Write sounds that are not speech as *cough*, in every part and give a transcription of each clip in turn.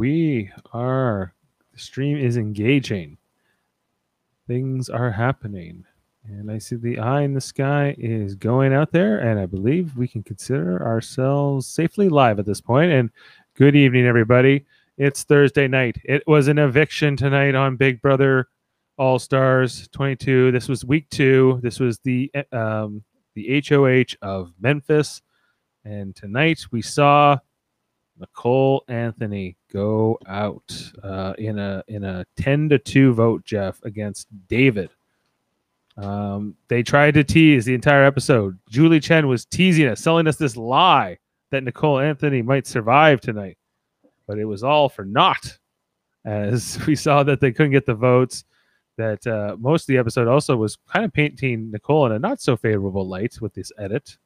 We are. The stream is engaging. Things are happening. And I see the eye in the sky is going out there, and I believe we can consider ourselves safely live at this point. And good evening, everybody. It's Thursday night. It was an eviction tonight on Big Brother All Stars 22. This was week two. This was the um, the HOH of Memphis, and tonight we saw Nicole Anthony go out uh, in a in a ten to two vote, Jeff, against David. Um, they tried to tease the entire episode. Julie Chen was teasing us, selling us this lie that Nicole Anthony might survive tonight, but it was all for naught, as *laughs* we saw that they couldn't get the votes. That uh, most of the episode also was kind of painting Nicole in a not so favorable light with this edit.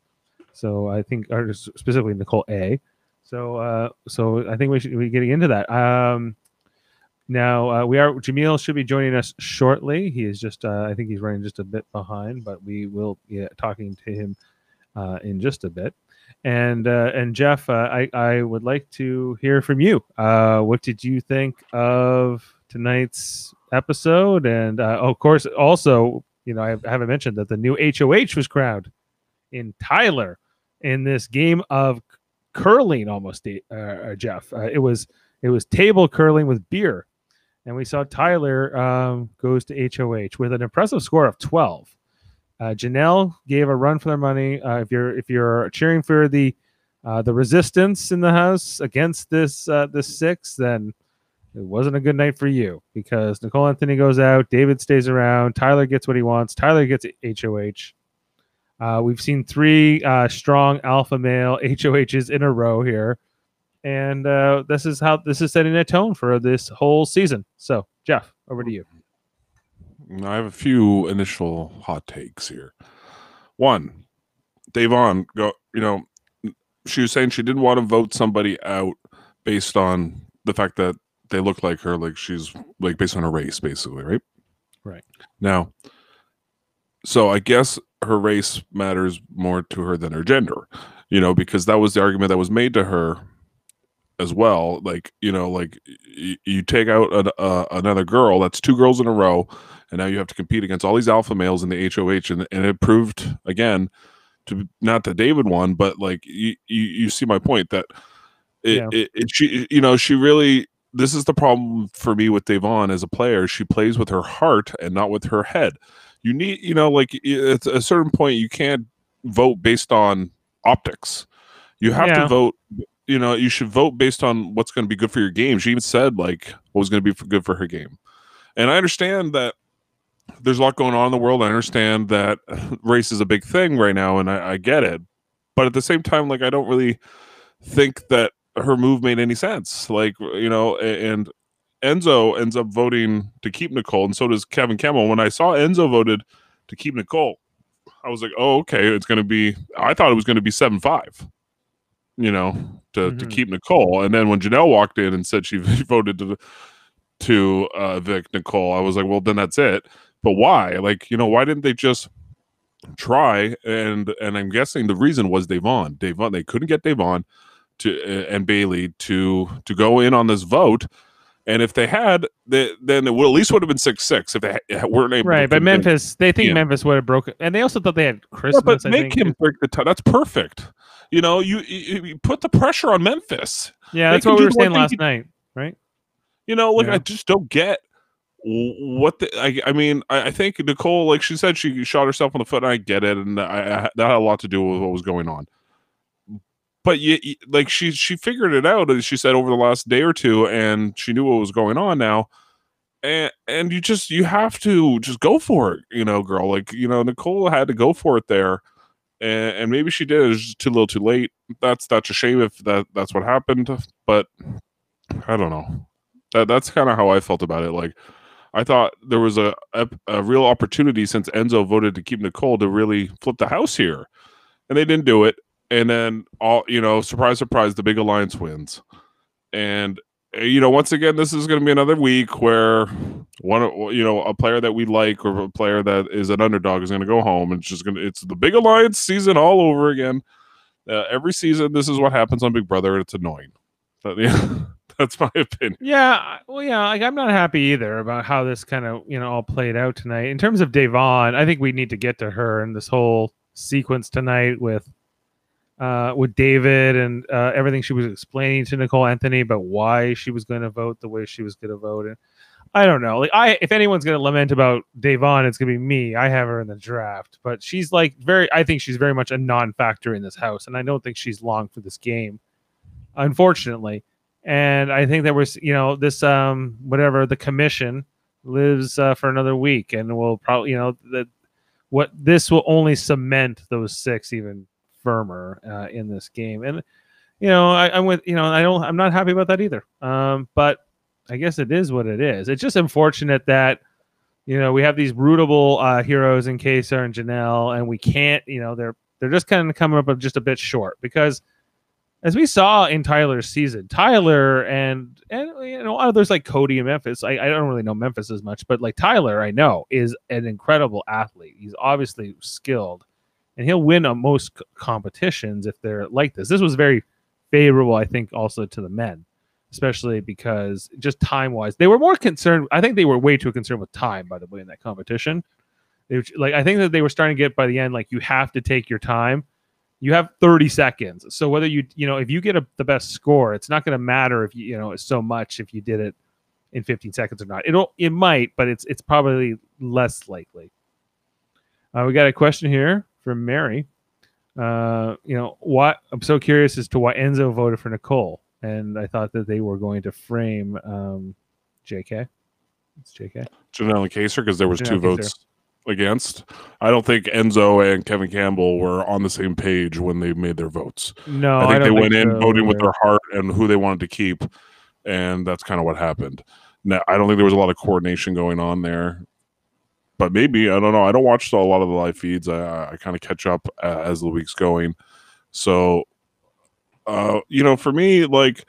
So I think, or specifically Nicole A. So, uh, so I think we should be getting into that. Um, now uh, we are Jamil should be joining us shortly. He is just, uh, I think he's running just a bit behind, but we will be talking to him uh, in just a bit. And uh, and Jeff, uh, I I would like to hear from you. Uh, what did you think of tonight's episode? And of course, also, you know, I haven't mentioned that the new HOH was crowned in Tyler in this game of curling almost uh, uh, Jeff. Uh, it was it was table curling with beer, and we saw Tyler um, goes to HOH with an impressive score of twelve. Uh, Janelle gave a run for their money. Uh, if you're if you're cheering for the uh, the resistance in the house against this this six, then it wasn't a good night for you because Nicole Anthony goes out, David stays around, Tyler gets what he wants, Tyler gets HOH. Uh, we've seen three uh, strong alpha male HOHs in a row here, and uh, this is how this is setting a tone for this whole season. So, Jeff, over to you. I have a few initial hot takes here. One, Da'Vonne, go. You know, she was saying she didn't want to vote somebody out based on the fact that they look like her, like she's like based on her race, basically, right? Right. Now, so I guess her race matters more to her than her gender, you know, because that was the argument that was made to her as well. Like, you know, like y- you take out a, uh, another girl, that's two girls in a row, and now you have to compete against all these alpha males in the HOH, and, and it proved again to not that David won, but like you, you, you see my point that it, yeah. it, it, she, you know, she really. This is the problem for me with Da'Vonne as a player. She plays with her heart and not with her head you need you know like at a certain point you can't vote based on optics. You have yeah. to vote you know you should vote based on what's going to be good for your game. She even said like what was going to be for good for her game. And i understand that there's a lot going on in the world. I understand that *laughs* race is a big thing right now and I, I get it. But at the same time like i don't really think that her move made any sense. Like you know and Enzo ends up voting to keep Nicole, and so does Kevin Campbell. When I saw Enzo voted to keep Nicole, I was like, oh, okay, it's going to be. I thought it was going to be seven five, you know, to mm-hmm. to keep Nicole. And then when Janelle walked in and said she *laughs* voted to to uh, Vic Nicole, I was like, well, then that's it. But why? Like, you know, why didn't they just try? And and I'm guessing the reason was Da'Vonne. Da'Vonne, they couldn't get Da'Vonne to uh, and Bailey to to go in on this vote and if they had, they, then it would, at least would have been six six if they weren't able. Right, but Memphis, they think Memphis would have broken, and they also thought they had Christmas. Yeah, but make him break the tie. That's perfect. You know, you, you, you, put the pressure on Memphis. Yeah, that's what we were saying last night, right? You know, look, yeah. I just don't get what the. I, I mean, I, I, think Nicole, like she said, she shot herself in the foot. And I get it, and I, I, that had a lot to do with what was going on but you, like she she figured it out as she said over the last day or two and she knew what was going on now. And and you just you have to just go for it you know girl. Like you know nicole had to go for it there and, and maybe she did it was too little too late. That's that's a shame if that that's what happened but i don't know. That that's kind of how i felt about it. Like I thought there was a, a, a real opportunity since Enzo voted to keep Nicole to really flip the house here, and they didn't do it and then all you know, surprise, surprise, the big alliance wins, and eh, you know, once again, this is going to be another week where one, you know, a player that we like or a player that is an underdog is going to go home, and it's just going to, it's the big alliance season all over again. Uh, every season, this is what happens on Big Brother, and it's annoying. But yeah, *laughs* that's my opinion. Yeah, well, yeah, like I'm not happy either about how this kind of you know all played out tonight. In terms of Da'Vonne, I think we need to get to her and this whole sequence tonight with uh with David and uh, everything she was explaining to Nicole Anthony about why she was going to vote the way she was going to vote. And I don't know, like I if anyone's going to lament about Da'Vonne, it's going to be me. I have her in the draft, but she's like very. I think she's very much a non-factor in this house, and I don't think she's long for this game, unfortunately and I think there was, you know, this um whatever the commission lives uh, for another week, and will probably, you know, that what this will only cement those six even firmer uh, in this game, and you know, I, I'm with, you know, I don't, I'm not happy about that either. Um, but I guess it is what it is. It's just unfortunate that. You know, we have these rootable uh, heroes in Kaysar and Janelle, and we can't. You know, they're they're just kind of coming up just a bit short because as we saw in Tyler's season, Tyler and and you know others like Cody and Memphis. I, I don't really know Memphis as much, but like Tyler, I know is an incredible athlete. He's obviously skilled, and he'll win on most c- competitions if they're like this. This was very favorable, I think, also to the men, especially because just time wise, they were more concerned. I think they were way too concerned with time, by the way, in that competition. They, like I think that they were starting to get by the end, like you have to take your time you have 30 seconds. So whether you you know if you get a, the best score, it's not going to matter if you you know so much if you did it in 15 seconds or not. It'll it might, but it's it's probably less likely. Uh, we got a question here from Mary. Uh, you know what? I'm so curious as to why Enzo voted for Nicole, and I thought that they were going to frame um, J.K. It's J.K. Janelle and Kaysar because there was two Kaysar. votes against. I don't think Enzo and Kevin Campbell were on the same page when they made their votes. No, I think they don't went in so voting with their heart and who they wanted to keep, and that's kind of what happened. Now, I don't think there was a lot of coordination going on there, but maybe I don't know. I don't watch a lot of the live feeds. I, I kind of catch up uh, as the week's going. So, uh, you know, for me, like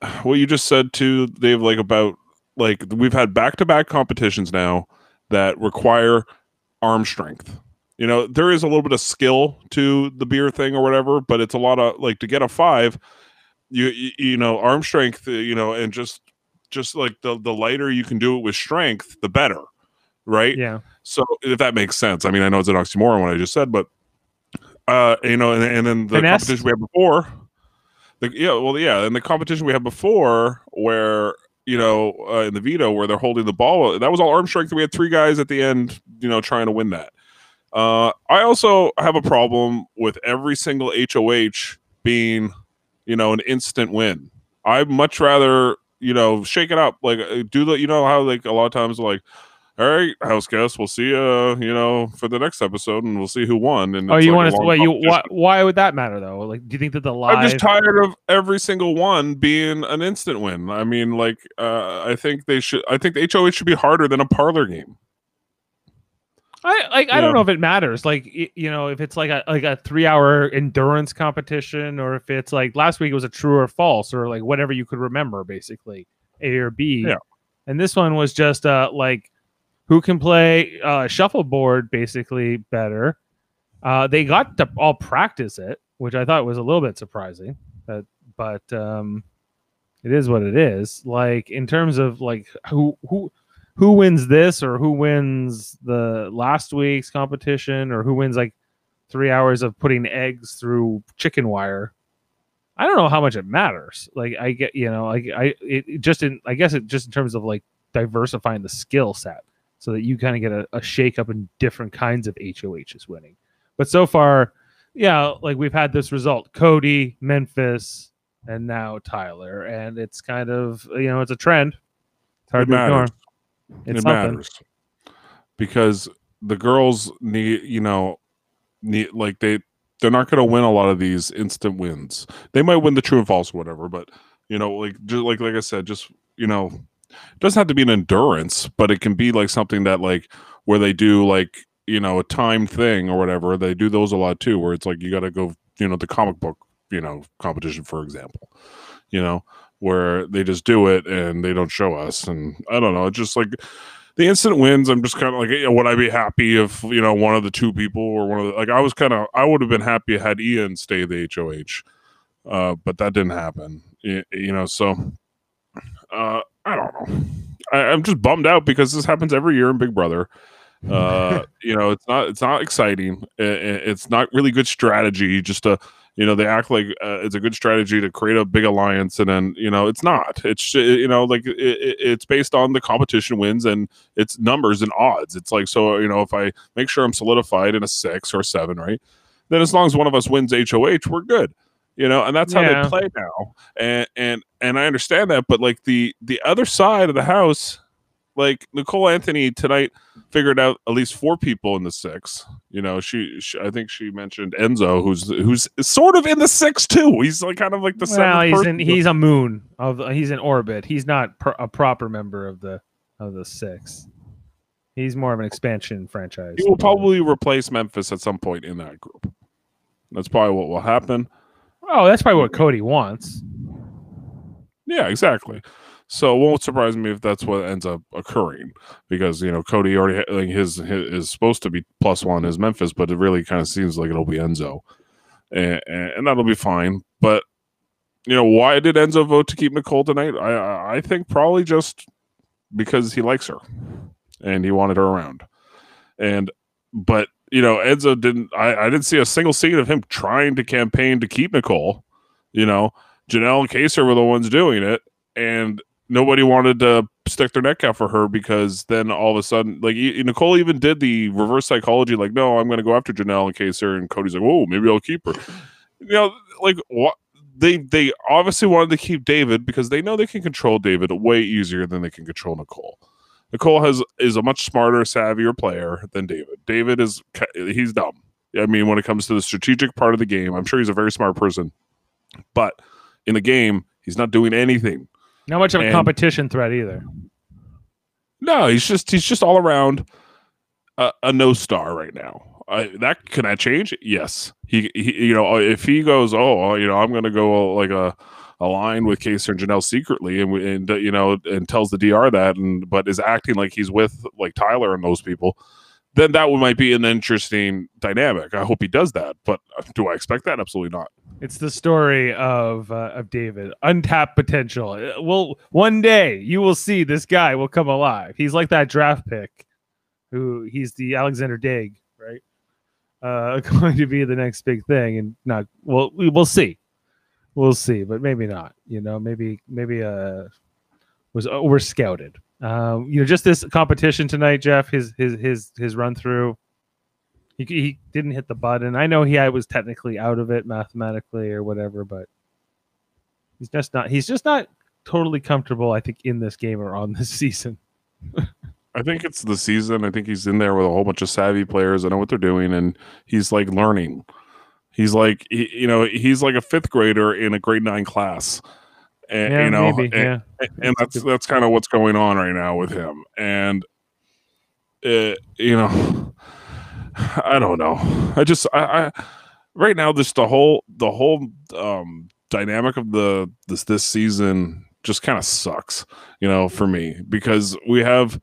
*sighs* what you just said to Dave, like about like we've had back to back competitions now that require arm strength. You know, there is a little bit of skill to the beer thing or whatever, but it's a lot of like to get a five, you you, you know, arm strength, uh, you know, and just just like the the lighter you can do it with strength, the better, right? Yeah, So if that makes sense, I mean, I know it's an oxymoron what I just said, but uh, you know, and, and then the Finesse. competition we had before, the, yeah, well, yeah, and the competition we had before where you know uh, in the veto where they're holding the ball, that was all arm strength. We had three guys at the end, you know, trying to win that. Uh, I also have a problem with every single HOH being, you know, an instant win. I'd much rather, you know, shake it up. Like, uh, do the, you know, how like a lot of times, like, all right, house guest, we'll see you, you know, for the next episode, and we'll see who won. And Oh, you like want to? Wait, you why, why would that matter though? Like, do you think that the live? I'm just tired of every single one being an instant win. I mean, like, uh, I think they should. I think the HOH should be harder than a parlor game. I like. I don't know. know if it matters. Like, you know, if it's like a like a three hour endurance competition, or if it's like last week it was a true or false, or like whatever you could remember, basically A or B. Yeah. And this one was just uh like who can play uh shuffleboard basically better. Uh, they got to all practice it, which I thought was a little bit surprising. But but um, it is what it is. Like in terms of like who who who wins this or who wins the last week's competition or who wins like three hours of putting eggs through chicken wire. I don't know how much it matters. Like I get, you know, like I it, it just in I guess it just in terms of like diversifying the skill set so that you kind of get a, a shake up in different kinds of HOHs winning. But so far, yeah, like we've had this result: Cody, Memphis, and now Tyler, and it's kind of you know it's a trend. It's hard it to ignore. matters. It's it something. matters because the girls need, you know, need like they they're not going to win a lot of these instant wins. They might win the true and false or whatever, but you know, like just like like I said, just you know, doesn't have to be an endurance, but it can be like something that like where they do like you know a time thing or whatever. They do those a lot too, where it's like you got to go, you know, the comic book, you know, competition for example, you know, where they just do it and they don't show us, and I don't know, just like the instant wins. I'm just kind of like, you would I be happy if you know one of the two people or one of the like I was kind of I would have been happy had Ian stay the HOH. uh, but that didn't happen. You know, so uh, I don't know. I, I'm just bummed out because this happens every year in Big Brother. *laughs* Uh, you know, it's not it's not exciting. I- I- it's not really good strategy. Just to you know, they act like uh, it's a good strategy to create a big alliance, and then you know, it's not. It's you know, like it, it- it's based on the competition wins and it's numbers and odds. It's like so you know, if I make sure I'm solidified in a six or seven, right? Then as long as one of us wins HOH, we're good. You know, and that's how Yeah. they play now. And and and I understand that, but like the the other side of the house, like Nicole Anthony tonight figured out at least four people in the six. You know, she, she I think she mentioned Enzo, who's who's sort of in the six too. He's like kind of like the well, he's person. in he's a moon of he's in orbit. He's not pro- a proper member of the of the six. He's more of an expansion franchise. he will probably replace Memphis at some point in that group. That's probably what will happen. Oh, that's probably what Cody wants. Yeah, exactly. So it won't surprise me if that's what ends up occurring because you know Cody already like his, his is supposed to be plus one is Memphis, but it really kind of seems like it'll be Enzo, and, and, that'll be fine. But you know why did Enzo vote to keep Nicole tonight? I- I think probably just because he likes her and he wanted her around, and but you know Enzo didn't. I I didn't see a single scene of him trying to campaign to keep Nicole. You know Janelle and Kaysar were the ones doing it, and nobody wanted to stick their neck out for her because then all of a sudden, like Nicole even did the reverse psychology, like, no, I'm going to go after Janelle and Kaysar, and Cody's like, oh, maybe I'll keep her. You know, like what they they obviously wanted to keep David because they know they can control David way easier than they can control Nicole. Nicole has is a much smarter, savvier player than David. David is he's dumb. I mean, when it comes to the strategic part of the game, I'm sure he's a very smart person, but in the game, he's not doing anything. Not much of a competition threat either. No, he's just he's just all around a, a no star right now. I, that can that change? Yes. He, he you know if he goes oh you know I'm gonna go like a a line with Kaysar and Janelle secretly and and you know and tells the DR that and but is acting like he's with like Tyler and those people. Then that would might be an interesting dynamic. I hope he does that, but uh, do I expect that? Absolutely not. It's the story of uh, of David, untapped potential. Uh, Well, one day you will see this guy will come alive. He's like that draft pick, who he's the Alexandre Daigle, right? Uh, *laughs* going to be the next big thing, and not well. We will see, we'll see, but maybe not. You know, maybe maybe uh was over scouted. Um, you know, just this competition tonight, Jeff. His his his his run through. He, he didn't hit the button. I know he had, was technically out of it mathematically or whatever, but he's just not. He's just not totally comfortable. I think in this game or on this *laughs* season. I think it's the season. I think he's in there with a whole bunch of savvy players I know what they're doing, and he's like learning. He's like, he, you know, he's like a fifth grader in a grade nine class, and Yeah, you know, maybe. and, yeah, and that's that's kind of what's going on right now with him. And uh, you know, *sighs* I don't know. I just, I, I right now, this the whole the whole um dynamic of the this this season just kind of sucks you know for me because we have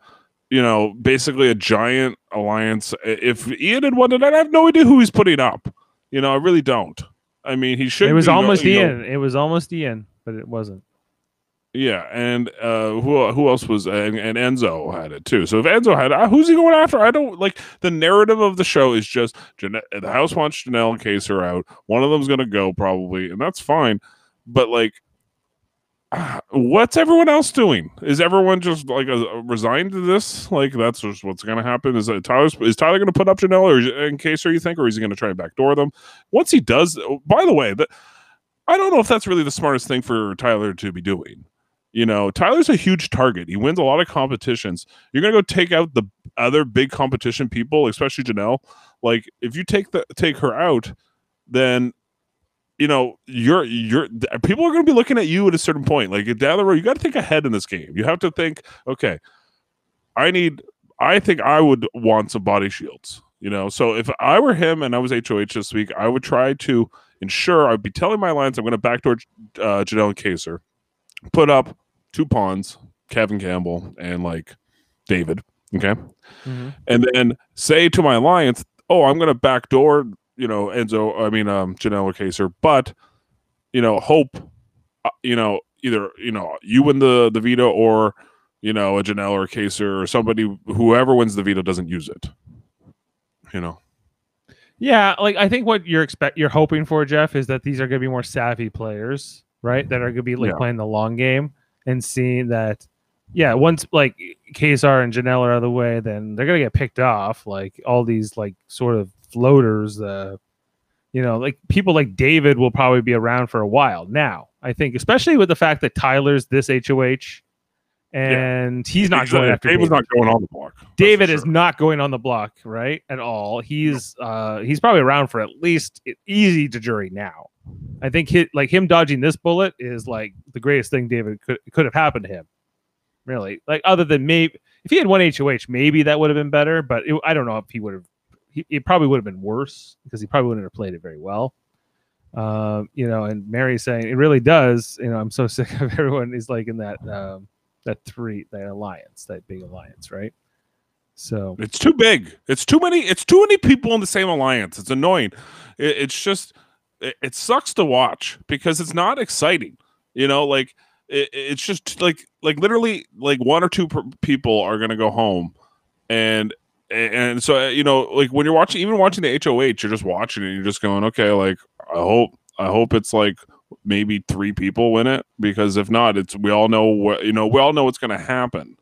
you know basically a giant alliance if ian had won tonight i have no idea who he's putting up you know i really don't. I mean he should it was almost know- Ian. It was almost Ian, but it wasn't. yeah and uh who who else was and, and enzo had it too. So if enzo had it, who's he going after? I don't like the narrative of the show is just Jane- the house wants janelle and Kaysar out. One of them's gonna go probably and that's fine. But like what's everyone else doing is everyone just like uh, resigned to this like that's just what's gonna happen is that tyler's is tyler gonna put up janelle or in Kaysar, you think or is he gonna try and backdoor them once he does oh, by the way that i don't know if that's really the smartest thing for tyler to be doing you know, Tyler's a huge target. He wins a lot of competitions. You're gonna go take out the other big competition people, especially Janelle. Like, if you take the take her out, then you know you're you're people are gonna be looking at you at a certain point. Like down the road, you got to think ahead in this game. You have to think, okay, I need. I think I would want some body shields. You know, so if I were him and I was HOH this week, I would try to ensure I'd be telling my lines I'm going to backdoor uh, Janelle and Kaysar, put up two pawns, Kevin Campbell and like David. Okay. And then say to my alliance, oh, I'm going to backdoor, you know, Enzo, I mean, um, Janelle or Kaysar, but you know, hope, uh, you know, either you know you win the the veto or you know a Janelle or a Kaysar or somebody whoever wins the veto doesn't use it. You know. Yeah, like I think what you're expect you're hoping for, Jeff, is that these are going to be more savvy players, right? That are going to be like Yeah. playing the long game and seeing that, yeah, once like Kaysar and Janelle are out of the way, then they're going to get picked off. Like all these like sort of floaters, uh, you know, like people like David will probably be around for a while now. I think, especially with the fact that Tyler's this HOH, and he's not going after David's David. not going on the block. David is not going on the block, right? At all. He's uh he's probably around for at least easy to jury now. I think hit like him dodging this bullet is like the greatest thing David could could have happened to him. Really, like other than maybe if he had one HOH, maybe that would have been better. But it, I don't know if he would have. He, it probably would have been worse because he probably wouldn't have played it very well. Um, you know, and Mary's saying it really does. You know, I'm so *laughs* sick of everyone is like in that um, that three that alliance, that big alliance, right? So It's too big. It's too many. It's too many people in the same alliance. It's annoying. It, it's just it, it sucks to watch because it's not exciting. You know, like it, it's just like like literally like one or two people are gonna go home, and and so uh, you know like when you're watching even watching the HOH, you're just watching it. And you're just going okay. Like I hope I hope it's like maybe three people win it because if not, it's we all know what you know. We all know what's gonna happen.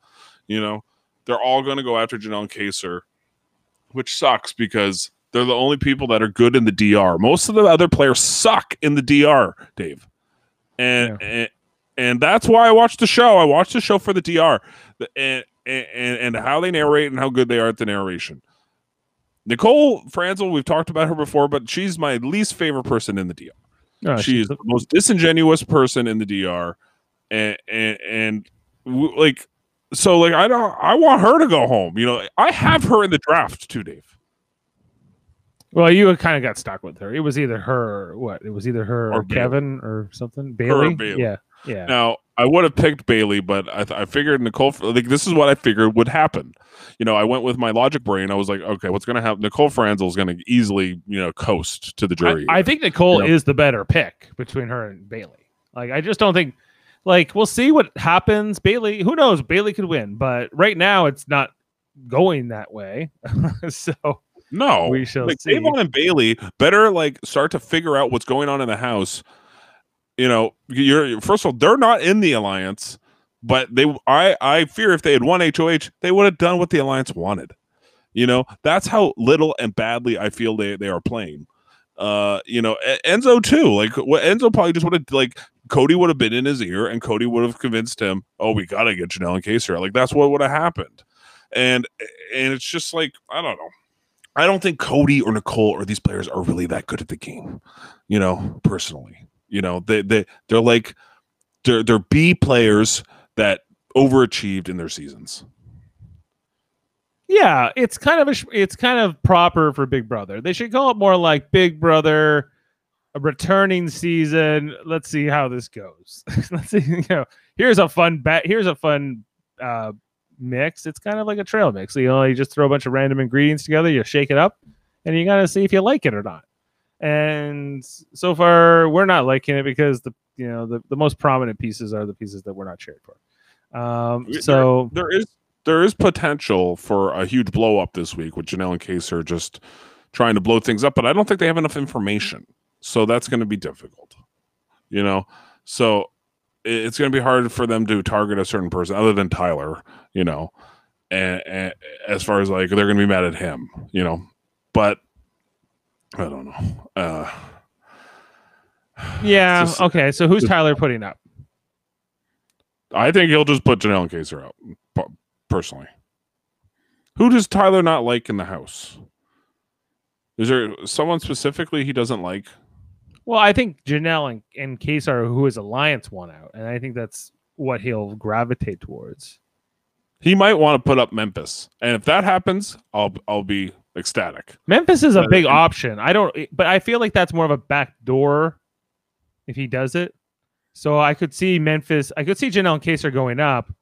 You know they're all going to go after Janelle and Kaysar, which sucks because they're the only people that are good in the DR. Most of the other players suck in the DR, Dave. And and, and that's why I watched the show. I watched the show for the DR The- and, and and how they narrate and how good they are at the narration. Nicole Franzel, we've talked about her before, but she's my least favorite person in the DR uh, she is the most disingenuous person in the DR, and and and like so like I don't I want her to go home. You know I have her in the draft too, Dave. Well, you kind of got stuck with her. It was either her, or what? It was either her or, Or Kevin or something. Bailey. Bailey. Yeah, yeah. Now I would have picked Bailey, but I, th- I figured Nicole like this is what I figured would happen. You know I went with my logic brain. I was like, okay, what's going to happen? Nicole Franzel is going to easily you know coast to the I, jury. I think Nicole You know? is the better pick between her and Bailey. Like, I just don't think. Like, we'll see what happens. Bailey, who knows? Bailey could win, but right now it's not going that way. *laughs* so No, We shall like see. Da'Vonne and Bailey better like start to figure out what's going on in the house. You know, you're first of all, they're not in the alliance, but they I I fear if they had won HOH, they would have done what the alliance wanted. You know, that's how little and badly I feel they they are playing. Uh, you know, Enzo too. Like what Enzo probably just would have like Cody would have been in his ear, and Cody would have convinced him, "Oh, we gotta get Janelle and Kaysar." Like that's what would have happened, and and it's just like I don't know. I don't think Cody or Nicole or these players are really that good at the game. You know, personally, you know they they they're like they're they're B players that overachieved in their seasons. yeah, it's kind of a it's kind of proper for Big Brother. They should call it more like Big Brother, a returning season. Let's see how this goes. *laughs* Let's see. You know, here's a fun bet. Here's a fun uh, mix. It's kind of like a trail mix. You know, you just throw a bunch of random ingredients together, you shake it up, and you gotta see if you like it or not. And so far, we're not liking it because the you know the, the most prominent pieces are the pieces that we're not cheered for. Um, There- so There is there is potential for a huge blow up this week with Janelle and Case are just trying to blow things up, but I don't think they have enough information. So that's going to be difficult. You know, so it's going to be hard for them to target a certain person other than Tyler. You know, and, and as far as like they're going to be mad at him. You know, but I don't know. Uh, *sighs* yeah, just- okay. So who's just- Tyler putting up? I think he'll just put Janelle and Kaysar out personally. Who does Tyler not like in the house? Is there someone specifically he doesn't like? Well, I think Janelle and, and Kaysar, who is Alliance, won out, and I think that's what he'll gravitate towards. He might want to put up Memphis, and if that happens, I'll I'll be ecstatic. Memphis is a big option. I don't, but I feel like that's more of a back door if he does it. So I could see Memphis. I could see Janelle and Kaysar going up,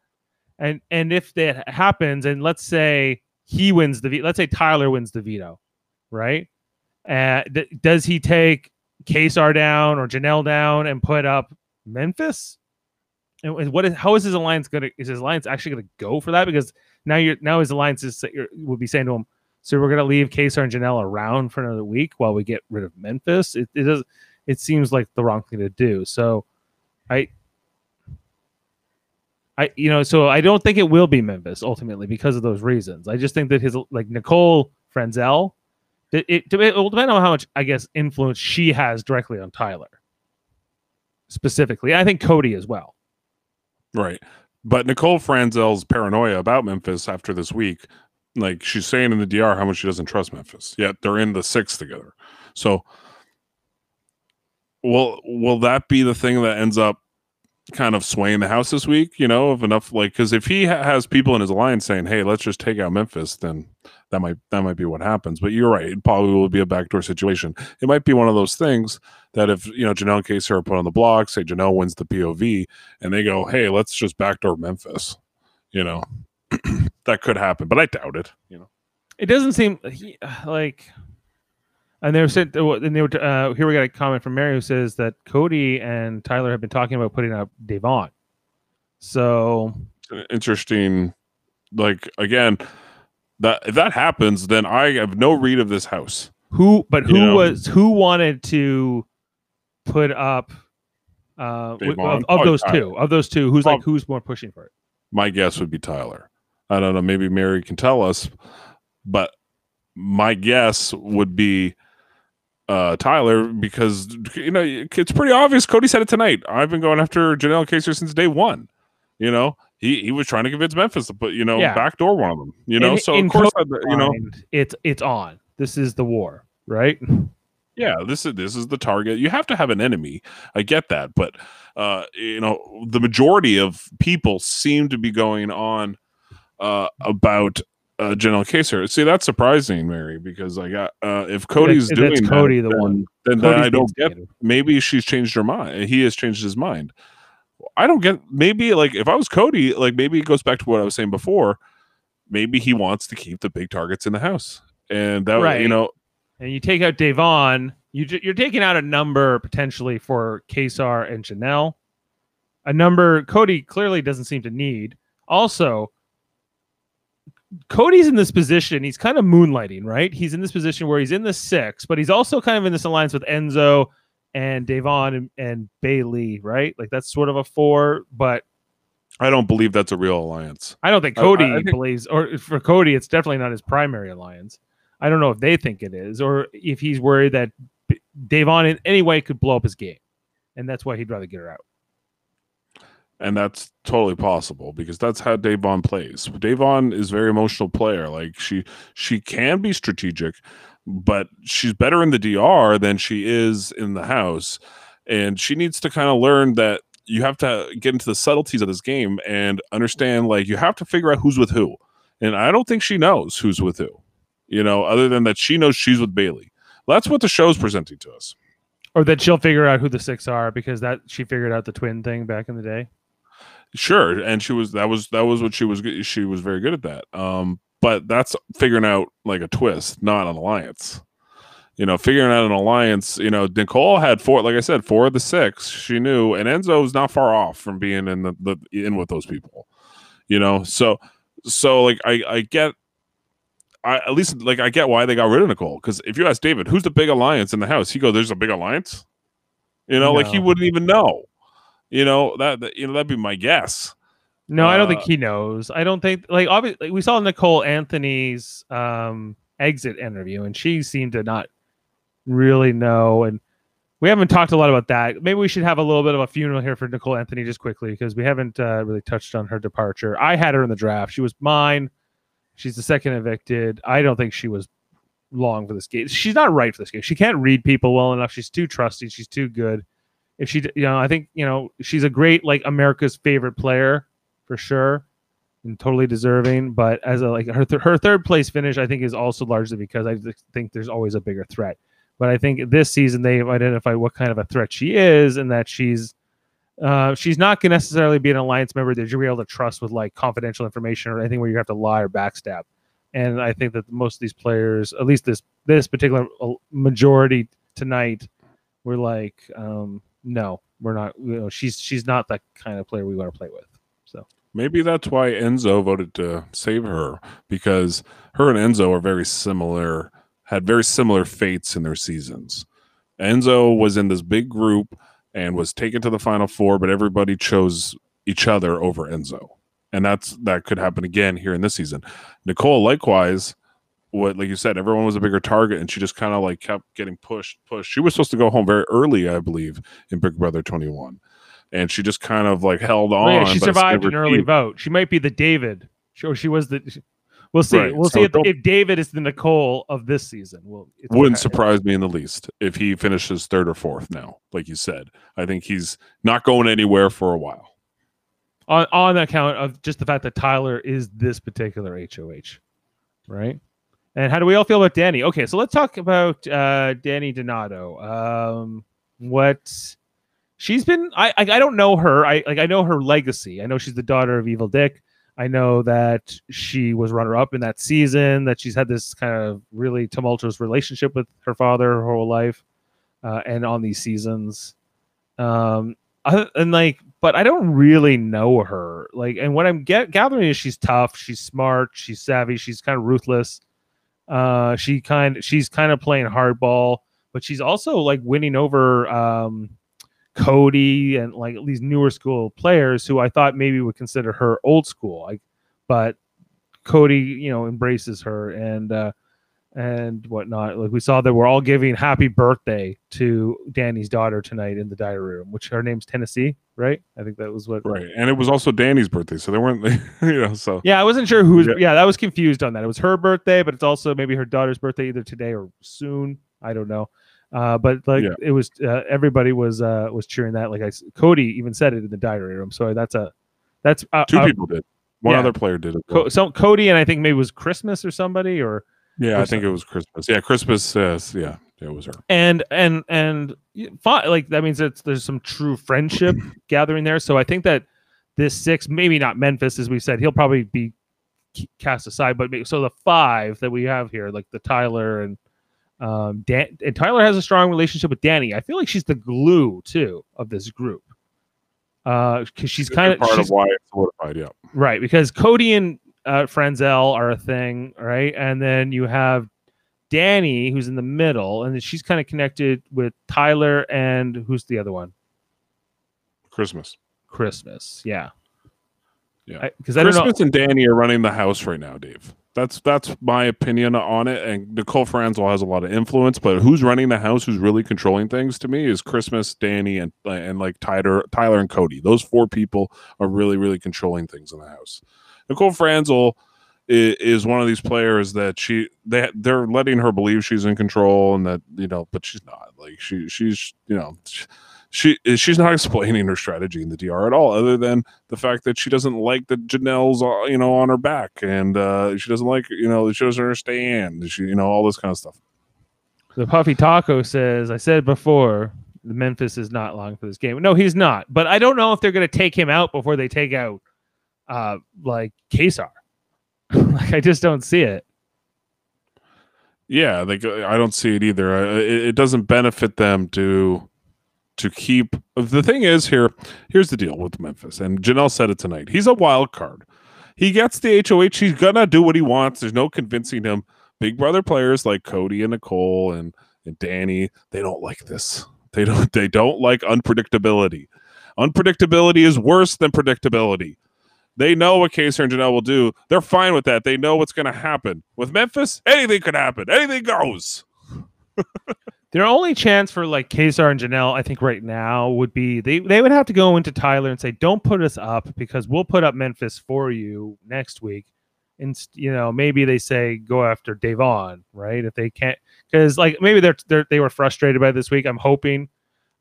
and and if that happens, and let's say he wins the, let's say Tyler wins the veto, right? Uh, th- does he take Kaysar down or Janelle down and put up Memphis? And what is how is his alliance gonna is his alliance actually gonna go for that? Because now you're now his alliance is would be saying to him, so we're gonna leave Kaysar and Janelle around for another week while we get rid of Memphis. It, it does it seems like the wrong thing to do. So I I you know, so I don't think it will be Memphis ultimately because of those reasons. I just think that his like Nicole Franzel, it, it, it will depend on how much I guess influence she has directly on Tyler. Specifically, I think Cody as well. Right. But Nicole Franzel's paranoia about Memphis after this week, like she's saying in the DR how much she doesn't trust Memphis. Yet they're in the six together. So will will that be the thing that ends up kind of swaying the house this week? You know, of enough like because if he ha- has people in his alliance saying, "Hey, let's just take out Memphis," then that might that might be what happens. But you're right; it probably will be a backdoor situation. It might be one of those things that if you know Janelle and Kaysar are put on the block, say Janelle wins the POV, and they go, "Hey, let's just backdoor Memphis," you know, *clears throat* that could happen, but I doubt it. You know, It doesn't seem he, like. And they were said, and they were, uh, here we got a comment from Mary who says that Cody and Tyler have been talking about putting up Da'Vonne. So interesting. Like again, that if that happens, then I have no read of this house. who, but You who know. was who wanted to put up uh, Da'Vonne? of, of Probably those Tyler. two? Of those two, who's like who's more pushing for it? My guess would be Tyler. I don't know. Maybe Mary can tell us, but my guess would be uh, Tyler because you know it's pretty obvious. Cody said it tonight. I've been going after Janelle Kaysar since day one. You know, he he was trying to convince Memphis to put you know Yeah. backdoor one of them. You know, In- so in of course I- you know it's it's on. This is the war, right? yeah this is this is the target you have to have an enemy i get that but uh you know the majority of people seem to be going on uh about uh Janelle Kaysar. See, that's surprising, Mary, because like uh, uh if Cody's doing that, Cody the then, one. then, then I don't get maybe she's changed her mind. He has changed his mind. I don't get maybe like if I was Cody, like maybe it goes back to what I was saying before. Maybe he wants to keep the big targets in the house. And that Right. you know, and you take out Da'Vonne, you you're taking out a number potentially for Kaysar and Janelle. A number Cody clearly doesn't seem to need. Also, Cody's in this position. He's kind of moonlighting, right? He's in this position where he's in the six, but he's also kind of in this alliance with Enzo and Da'Vonne and, and Bailey, right? Like that's sort of a four, but I don't believe that's a real alliance. I don't think I- I- Cody I think- believes, or for Cody, it's definitely not his primary alliance. I don't know if they think it is, or if he's worried that Da'Vonne in any way could blow up his game, and that's why he'd rather get her out. And that's totally possible because that's how Da'Vonne plays. Da'Vonne is a very emotional player. Like she she can be strategic, but she's better in the DR than she is in the house, and she needs to kind of learn that you have to get into the subtleties of this game and understand like you have to figure out who's with who. And I don't think she knows who's with who. You know, other than that she knows she's with Bailey. That's what the show's presenting to us. Or that she'll figure out who the six are because that she figured out the twin thing back in the day. Sure, and she was that was that was what she was she was very good at that. Um, but that's figuring out like a twist, not an alliance. You know, figuring out an alliance. You know, Nicole had four, like I said, four of the six. She knew, and Enzo's not far off from being in the, the in with those people. You know, so so like I I get. I, at least like I get why they got rid of Nicole because if you ask David who's the big alliance in the house, he go, "There's a big alliance." You know, like he wouldn't even know. You know that, that you know that'd be my guess. No, I don't Uh, think he knows. I don't think like obviously we saw Nicole Anthony's um exit interview and she seemed to not really know and we haven't talked a lot about that. Maybe we should have a little bit of a funeral here for Nicole Anthony just quickly because we haven't uh, really touched on her departure. I had her in the draft. She was mine. She's the second evicted. I don't think she was long for this game. She's not right for this game. She can't read people well enough. She's too trusting. She's too good. If she, you know, I think you know she's a great like America's favorite player for sure, and totally deserving. But as a like her th- her third place finish, I think is also largely because I think there's always a bigger threat. But I think this season they've identified what kind of a threat she is, and that she's uh, she's not going to necessarily be an alliance member that you're able to trust with like confidential information or anything where you have to lie or backstab. And I think that most of these players, at least this this particular uh, majority tonight, we're like, um, no, we're not. You know, she's she's not that kind of player we want to play with. So Maybe that's why Enzo voted to save her because her and Enzo are very similar, had very similar fates in their seasons. Enzo was in this big group and was taken to the final four, but everybody chose each other over Enzo. And that's that could happen again here in this season. Nicole, likewise, what like you said, everyone was a bigger target, and she just kind of like kept getting pushed, pushed. She was supposed to go home very early, I believe, in Big Brother 21. And she just kind of like held on. Oh, yeah, she survived an early vote. She might be the David. Sure, she was the. We'll see. Right, We'll so see if, if David is the Nicole of this season. Well, it's Wouldn't okay. surprise me in the least if he finishes third or fourth now, like you said. I think he's not going anywhere for a while. on on account of just the fact that Tyler is this particular HOH, right? And how do we all feel about Danny? Okay, so let's talk about uh, Danny Donato. Um, what she's been, I, I I don't know her. I like I know her legacy. I know she's the daughter of Evel Dick. I know that she was runner up in that season. That she's had this kind of really tumultuous relationship with her father her whole life, uh, and on these seasons. Um, and like, but I don't really know her. Like, and what I'm get, gathering is she's tough, she's smart, she's savvy, she's kind of ruthless. Uh, she kind, she's kind of playing hardball, but she's also like winning over um, Cody and like these newer school players who I thought maybe would consider her old school. Like, but Cody, you know, embraces her and uh, and whatnot. Like we saw that we're all giving happy birthday to Danny's daughter tonight in the diary room, which her name's Tennessee, right? I think that was what. Right. And it was also Danny's birthday. So they weren't, *laughs* you know, so Yeah, I wasn't sure who was. Yeah. Yeah. that was confused on that. It was her birthday, but it's also maybe her daughter's birthday either today or soon. I don't know. Uh, but like Yeah. it was, uh, everybody was uh, was cheering that. Like I, Cody even said it in the diary room. So that's a that's uh, two uh, people did. One yeah. other player did it. Co- so Cody and I think maybe it was Christmas or somebody or Yeah, I think it was Christmas. Yeah, Christmas. Uh, yeah, it was her. and and and like that means that there's some true friendship *clears throat* gathering there. So I think that this six, maybe not Memphis, as we said, he'll probably be cast aside. But maybe, so the five that we have here, like the Tyler and um, Dan, and Tyler has a strong relationship with Danny. I feel like she's the glue too of this group. Uh, because she's kind of part of why it's solidified. Yeah, Right, because Cody and uh, Franzel are a thing, right? And then you have Danny, who's in the middle, and then she's kind of connected with Tyler and who's the other one? Christmas. Christmas, yeah, Yeah. Because I, don't know. Christmas and Danny are running the house right now, Dave. That's that's my opinion on it. And Nicole Franzel has a lot of influence, but who's running the house, who's really controlling things to me is Christmas, Danny, and and like Tyler, Tyler and Cody. Those four people are really, really controlling things in the house. Nicole Franzel is, one of these players that she they they're letting her believe she's in control and that you know, but she's not. Like she she's you know. She, she's not explaining her strategy in the DR at all, other than the fact that she doesn't like that Janelle's uh, you know on her back, and uh, she doesn't like you know she doesn't understand, she you know all this kind of stuff. The Puffy Taco says, I said before, Memphis is not long for this game. No, he's not. But I don't know if they're going to take him out before they take out, uh, like Kaysar. *laughs* like I just don't see it. Yeah, like I don't see it either. Uh, It, it doesn't benefit them to to keep. The thing is here. Here's the deal with Memphis, and Janelle said it tonight. He's a wild card. He gets the HOH. He's gonna do what he wants. There's no convincing him. Big brother players like Cody and Nicole and and Danny, they don't like this. They don't. They don't like unpredictability. Unpredictability is worse than predictability. They know what Kaysar and Janelle will do. They're fine with that. They know what's going to happen. With Memphis, anything could happen. Anything goes. *laughs* Their only chance for like Kaysar and Janelle, I think right now would be they they would have to go into Tyler and say, "Don't put us up because we'll put up Memphis for you next week." And you know, maybe they say go after Da'Vonne, right? If they can't, because like maybe they're, they're they were frustrated by this week. I'm hoping.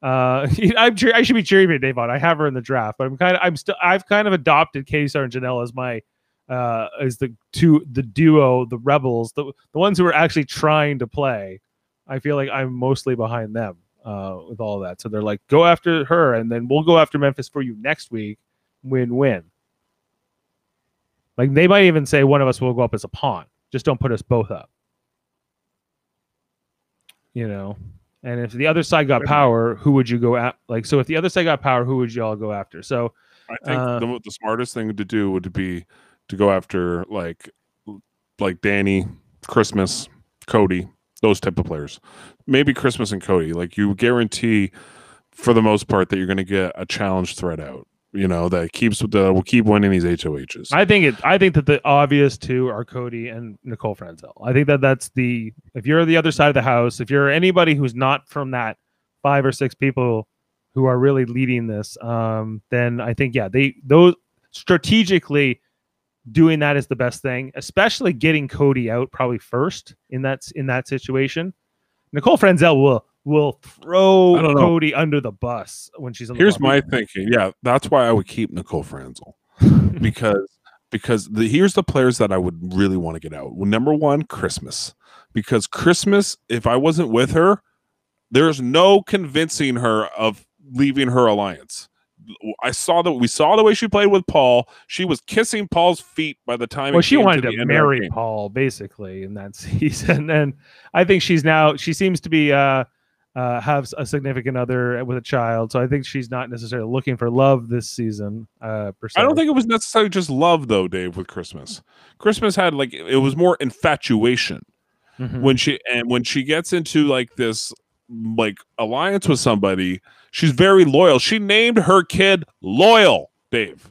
Uh, *laughs* I'm I should be cheering for Da'Vonne. I have her in the draft, but I'm kind of I'm still I've kind of adopted Kaysar and Janelle as my uh as the two the duo the rebels the the ones who are actually trying to play I feel like I'm mostly behind them uh, with all that. So they're like, go after her, and then we'll go after Memphis for you next week. Win win. Like they might even say one of us will go up as a pawn. Just don't put us both up. You know. And if the other side got power, who would you go at? Like, so if the other side got power, who would you all go after? So I think Uh, the, the smartest thing to do would be to go after like like Danny, Christmas, Cody, those type of players. Maybe Christmas and Cody. Like you guarantee for the most part that you're going to get a challenge threat out. You know that keeps the will keep winning these HOHs. I think it. I think that the obvious two are Cody and Nicole Franzel. I think that that's the. If you're the other side of the house, if you're anybody who's not from that five or six people who are really leading this, um, then I think yeah, they those strategically doing that is the best thing, especially getting Cody out probably first in that in that situation. Nicole Franzel will will throw I don't know. Cody under the bus when she's Here's my thinking. Yeah, that's why I would keep Nicole Franzel *laughs* because because the here's the players that I would really want to get out. Well, number one, Christmas, because Christmas, if I wasn't with her, there's no convincing her of leaving her alliance. I saw that we saw the way she played with Paul. She was kissing Paul's feet by the time. well it she came wanted to, to, the end of that marry paul basically in that *laughs* season and i think she's now she seems to be uh uh have a significant other with a child so i think she's not necessarily looking for love this season uh. I don't think it was necessarily just love though, Dave. With Christmas, Christmas had like it was more infatuation. Mhm. when she and when she gets into like this like alliance with somebody she's very loyal she named her kid loyal dave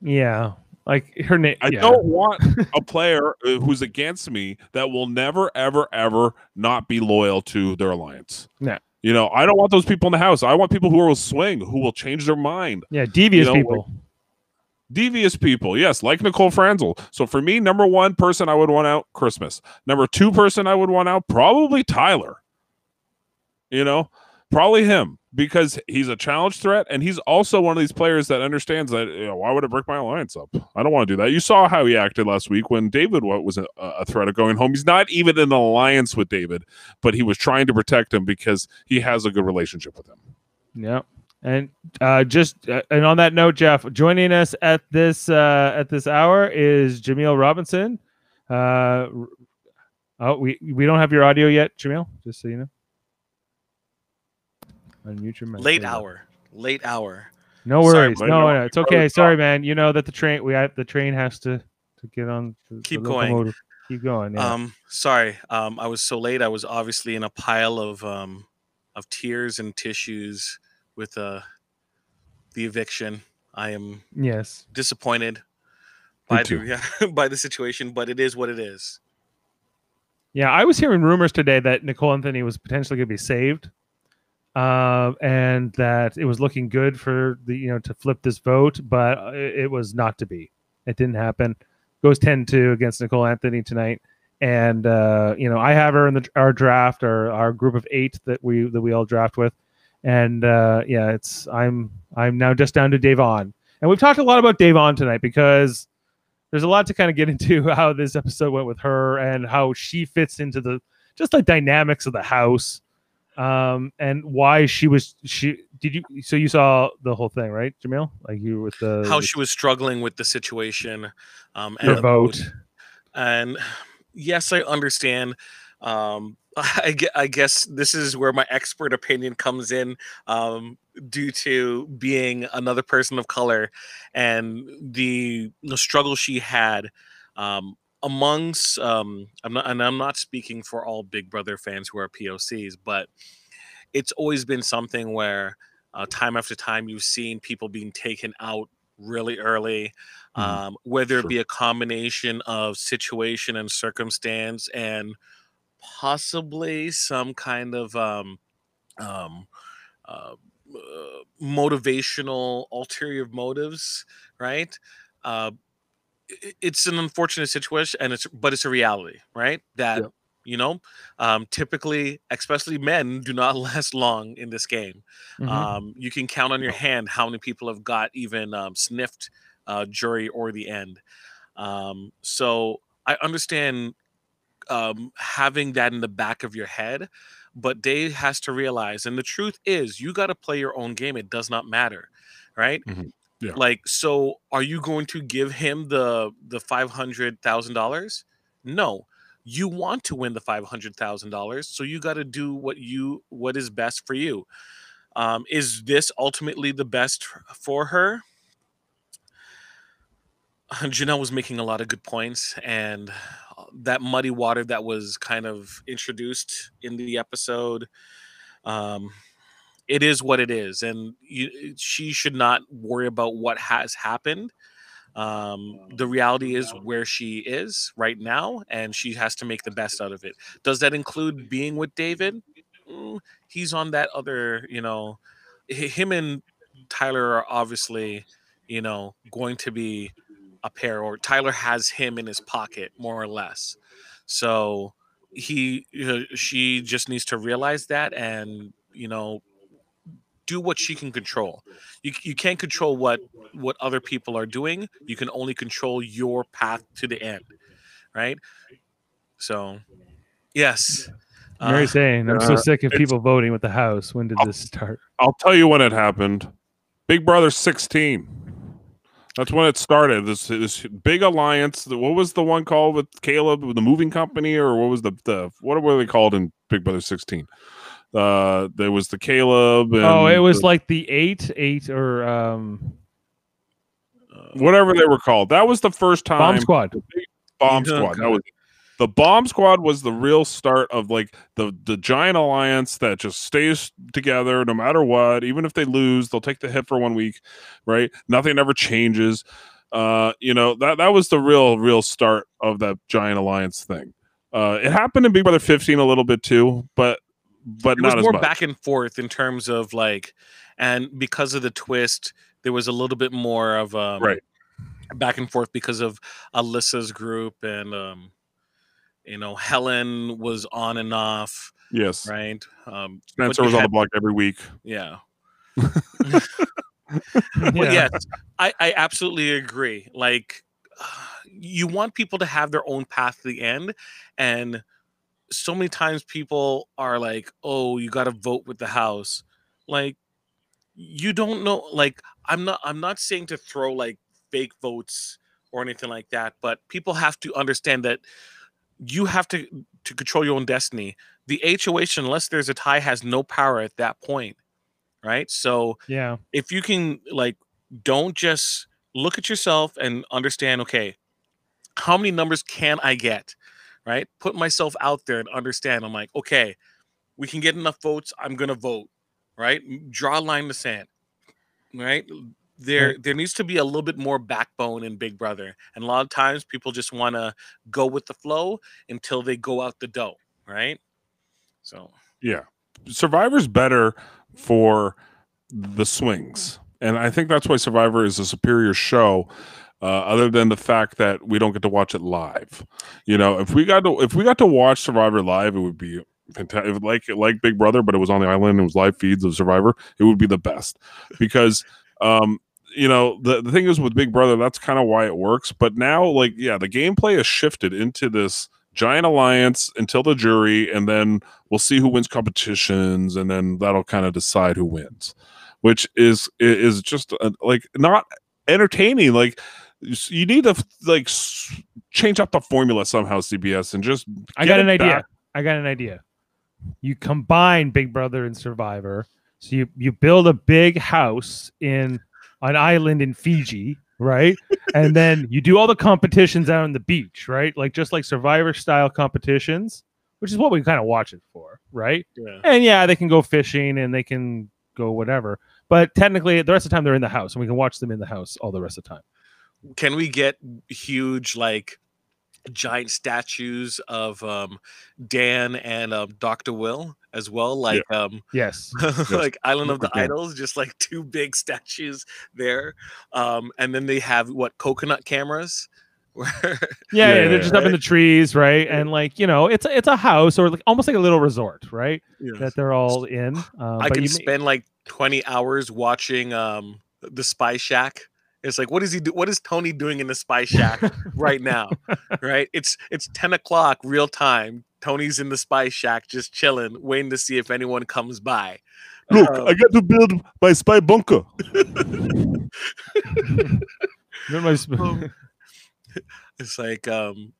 yeah like her name i yeah. don't want a player uh, who's against me that will never ever ever not be loyal to their alliance. Yeah. you know i don't want those people in the house. I want people who are will swing who will change their mind. Yeah devious know, people. devious people yes like nicole franzel. So for me number one person i would want out christmas. Number two person i would want out probably tyler. You know probably him because he's a challenge threat and he's also one of these players that understands that you know, why would i break my alliance up i don't want to do that you saw how he acted last week when david wa- was a, a threat of going home he's not even in an alliance with david but he was trying to protect him because he has a good relationship with him Yeah. And uh, just uh, and on that note, Jeff, joining us at this uh, at this hour is Jameel Robinson. Uh, oh, we we don't have your audio yet, Jameel. Just so you know. Unmute your mic. Late There hour. Late hour. No worries. bud. no, No, no, it's okay. Sorry, man. You know that the train we have, the train has to to get on. The, the Keep going. locomotive. Keep going. Yeah. Um, sorry. Um, I was so late. I was obviously in a pile of um, of tears and tissues with uh, the eviction. I am yes. disappointed Me by too. the *laughs* yeah, by the situation, but it is what it is. Yeah, I was hearing rumors today that Nicole Anthony was potentially going to be saved, uh, and that it was looking good for the you know to flip this vote, but it, was not to be. It didn't happen. Goes 10-2 against Nicole Anthony tonight, and uh, you know I have her in the our draft, our our group of eight that we that we all draft with, and uh, yeah, it's I'm I'm now just down to Da'Vonne, and we've talked a lot about Da'Vonne tonight because there's a lot to kind of get into *laughs* how this episode went with her and how she fits into the just the dynamics of the house um and why she was she did you so you saw the whole thing right jamil? Like you with the How she was struggling with the situation, um, and the vote. And yes i understand. Um *laughs* I, I guess this is where my expert opinion comes in um due to being another person of color and the, the struggle she had um amongst um i'm not and i'm not speaking for all big brother fans who are pocs but it's always been something where uh, time after time you've seen people being taken out really early Mhm. um, whether Sure. it be a combination of situation and circumstance and possibly some kind of um, um, uh, uh, motivational ulterior motives right uh, it's an unfortunate situation and it's but it's a reality right that Yep. you know um, typically especially men do not *laughs* last long in this game Mhm. um, you can count on your hand how many people have got even um, sniffed uh, jury or the end. Um, so I understand um, having that in the back of your head, but Dave has to realize, and the truth is, you got to play your own game. It does not matter, right? Mhm. Yeah. Like, so are you going to give him the the five hundred thousand dollars? No. you want to win the $500,000, so you got to do what you what is best for you. Um, is this ultimately the best for her? Janelle was making a lot of good points, and uh, that muddy water that was kind of introduced in the episode, um, it is what it is, and you, she should not worry about what has happened. Um, the reality is where she is right now, and she has to make the best out of it. Does that include being with David? Mm, he's on that other, you know, him and Tyler are obviously, you know, going to be a pair, or Tyler has him in his pocket more or less. So he, you know, she just needs to realize that and you know do what she can control. You, you can't control what what other people are doing. You can only control your path to the end, right? So, yes. Mary Uh, saying, "I'm so sick of people voting with the House. When did Oh. this start?" I'll tell you when it happened. Big Brother 16. That's when it started. This this big alliance. the- What was the one called with Caleb, with the moving company, or what was the the what were they called in Big Brother 16? Uh, there was the Caleb. And oh, it was the- like the eight, eight, or um, whatever they were called. That was the first time. Bomb Squad. Bomb Yeah. Squad. That was the Bomb Squad was the real start of like the the giant alliance that just stays together no matter what. Even if they lose, they'll take the hit for one week, right? Nothing ever changes. Uh, you know that that was the real real start of that giant alliance thing. Uh, it happened in Big Brother 15 a little bit too, but but it was as more much. back and forth in terms of like, and because of the twist, there was a little bit more of um, Right. back and forth because of Alyssa's group and um, you know Helen was on and off, yes, right? Um, but Spencer you was on the block every week. yeah. *laughs* yeah. Yes, I, I absolutely agree. Like, *sighs* you want people to have their own path to the end, and so many times people are like, "Oh, you got to vote with the house." Like, you don't know. Like, I'm not. I'm not saying to throw like fake votes or anything like that, but people have to understand that you have to to control your own destiny. The HOH, unless there's a tie, has no power at that point, right? So yeah. if you can like don't just look at yourself and understand okay how many numbers can i get right put myself out there and understand i'm like okay we can get enough votes i'm gonna vote right draw a line in the sand right there there needs to be a little bit more backbone in big brother and a lot of times people just want to go with the flow until they go out the dough right so Yeah. Survivor's better for the swings. And I think that's why Survivor is a superior show. Uh, other than the fact that we don't get to watch it live, you know, if we got to if we got to watch Survivor live, it would be fantastic. Like like Big Brother, but it was on the island. And it was live feeds of Survivor. It would be the best because, um, you know, the the thing is with Big Brother, that's kind of why it works. But now, like, yeah, the gameplay has shifted into this giant alliance until the jury, and then we'll see who wins competitions, and then that'll kind of decide who wins, which is is just uh like not entertaining. Like you need to like change up the formula somehow, CBS, and just I got an it idea. back. I got an idea. You combine Big Brother and Survivor. So you you build a big house in an island in Fiji, right? *laughs* and then you do all the competitions out on the beach, right? Like just like Survivor style competitions, which is what we kind of watch it for, right? yeah And yeah, they can go fishing and they can go whatever. But technically, the rest of the time they're in the house, and we can watch them in the house all the rest of the time. Can we get huge like giant statues of um dan and um dr will as well like um *laughs* Yes. like island of the we can. idols just like two big statues there um and then they have what coconut cameras *laughs* Yeah, Yeah, yeah, they're just up in the trees, right? And like you know, it's a, it's a house or like almost like a little resort, right? That they're all in. Um, i but can you ma- spend like 20 hours watching um the spy shack it's like what is he do what is tony doing in the spy shack right now *laughs* right it's it's 10 o'clock real time tony's in the spy shack just chilling waiting to see if anyone comes by Look, Um, I got to build my spy bunker. *laughs* Remember my sp- *laughs* Um, It's like um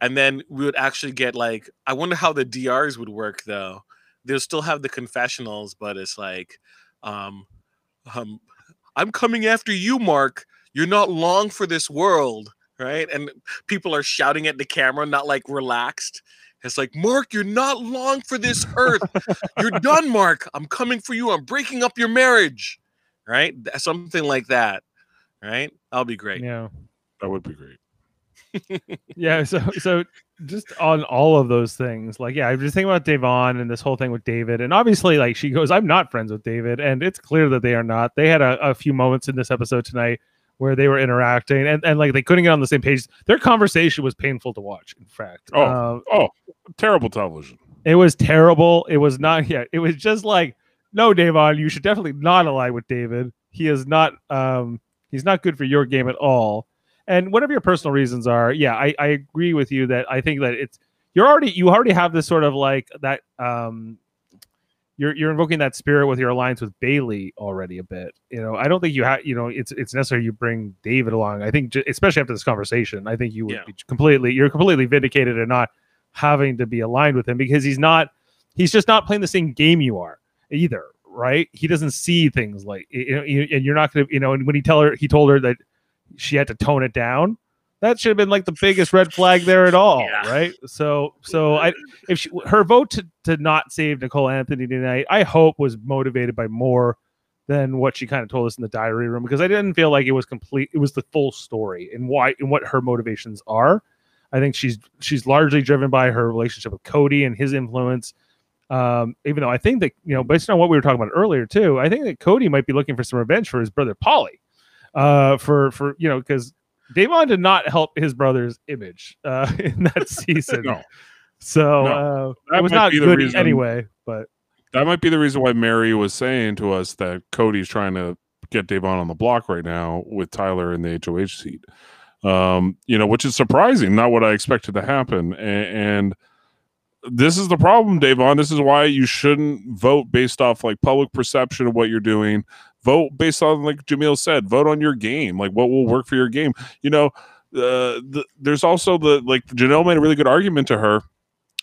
and then we would actually get like I wonder how the DRs would work though. They'll still have the confessionals, but it's like um um I'm coming after you, Mark. You're not long for this world, right? And people are shouting at the camera, not like relaxed. It's like, Mark, you're not long for this earth. You're *laughs* done, Mark. I'm coming for you. I'm breaking up your marriage. Right? Something like that. Right? That'll be great. Yeah. That would be great. yeah so so just on all of those things like yeah i'm just thinking about Da'Vonne and this whole thing with david and obviously like she goes i'm not friends with david and it's clear that they are not. They had a, a few moments in this episode tonight where they were interacting and, and like they couldn't get on the same page. Their conversation was painful to watch in fact. Oh. Um, Oh, terrible television. it was terrible. It was not *laughs* yeah it was just like no Da'Vonne you should definitely not ally with david. He is not um he's not good for your game at all and whatever your personal reasons are yeah i i agree with you that i think that it's you're already you already have this sort of like that um you're you're invoking that spirit with your alliance with Bayleigh already a bit. You know, I don't think you have. You know, it's it's necessary you bring David along. I think, ju- especially after this conversation, I think you would Yeah. be completely you're completely vindicated in not having to be aligned with him because he's not he's just not playing the same game you are either. Right? He doesn't see things like you know, and you're not gonna you know. And when he tell her he told her that she had to tone it down. That should have been like the biggest red flag there at all, Yeah. right? So, so I, if she, her vote to, to not save Nicole Anthony tonight, I hope was motivated by more than what she kind of told us in the diary room because I didn't feel like it was complete. It was the full story and why and what her motivations are. I think she's she's largely driven by her relationship with Cody and his influence. Um, even though I think that you know, based on what we were talking about earlier too, I think that Cody might be looking for some revenge for his brother Paulie. Uh, for for you know because Da'Vonne did not help his brother's image uh, *laughs* in that *laughs* season. No, So No. uh, it was not good reason- anyway. But that might be the reason why Mary was saying to us that Cody's trying to get Da'Vonne on the block right now with Tyler in the HOH seat. Um, you know, which is surprising, not what I expected to happen. And, and this is the problem, Davon. This is why you shouldn't vote based off like public perception of what you're doing. Vote based on, like Jamil said, vote on your game, like what will work for your game. You know, uh, the, there's also the like Janelle made a really good argument to her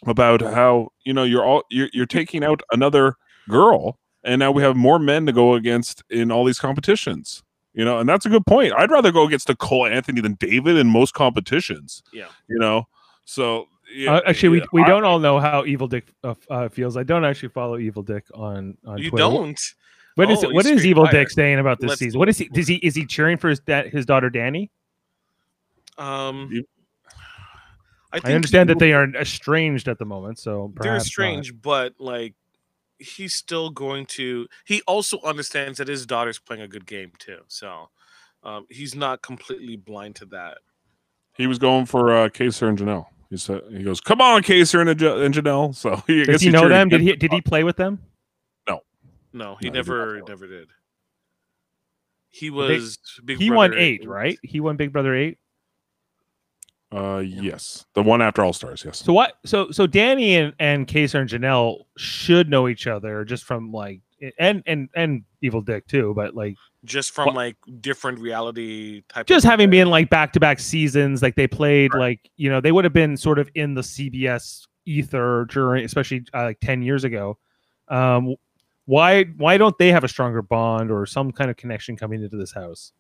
about how you know you're all you're, you're taking out another girl and now we have more men to go against in all these competitions you know and that's a good point i'd rather go against nicole anthony than david in most competitions Yeah. you know so yeah, uh, actually, yeah, we, we I- don't all know how Evel Dick uh, uh, feels. I don't actually follow Evel Dick on on You Twitter. don't. What is Oh, what is straight Evil fire. Dick saying about this Let's- season? What is he? Does he is he cheering for his da- his daughter Dani? Um, I, think I understand he- that they are estranged at the moment, so they're perhaps not. strange, but like he's still going to. He also understands that his daughter's playing a good game too, so um, he's not completely blind to that. he was going for uh Kaysar and janelle he said he goes come on Kaysar and, Jan- and janelle so *laughs* he, I Does guess he know them? Did he *laughs* did he play with them? No, he No, never, not. never did. He They- was. Big He won Brother eight, right? He won Big Brother eight. uh yes the one after all stars yes So what? So so Dani and and Kaysar and Janelle should know each other just from like and and and Evel Dick too, but like Just from What- like different reality type. just of having been like back to back seasons, like they played Right. like you know they would have been sort of in the CBS ether during, especially uh, like ten years ago. Um, why why don't they have a stronger bond or some kind of connection coming into this house?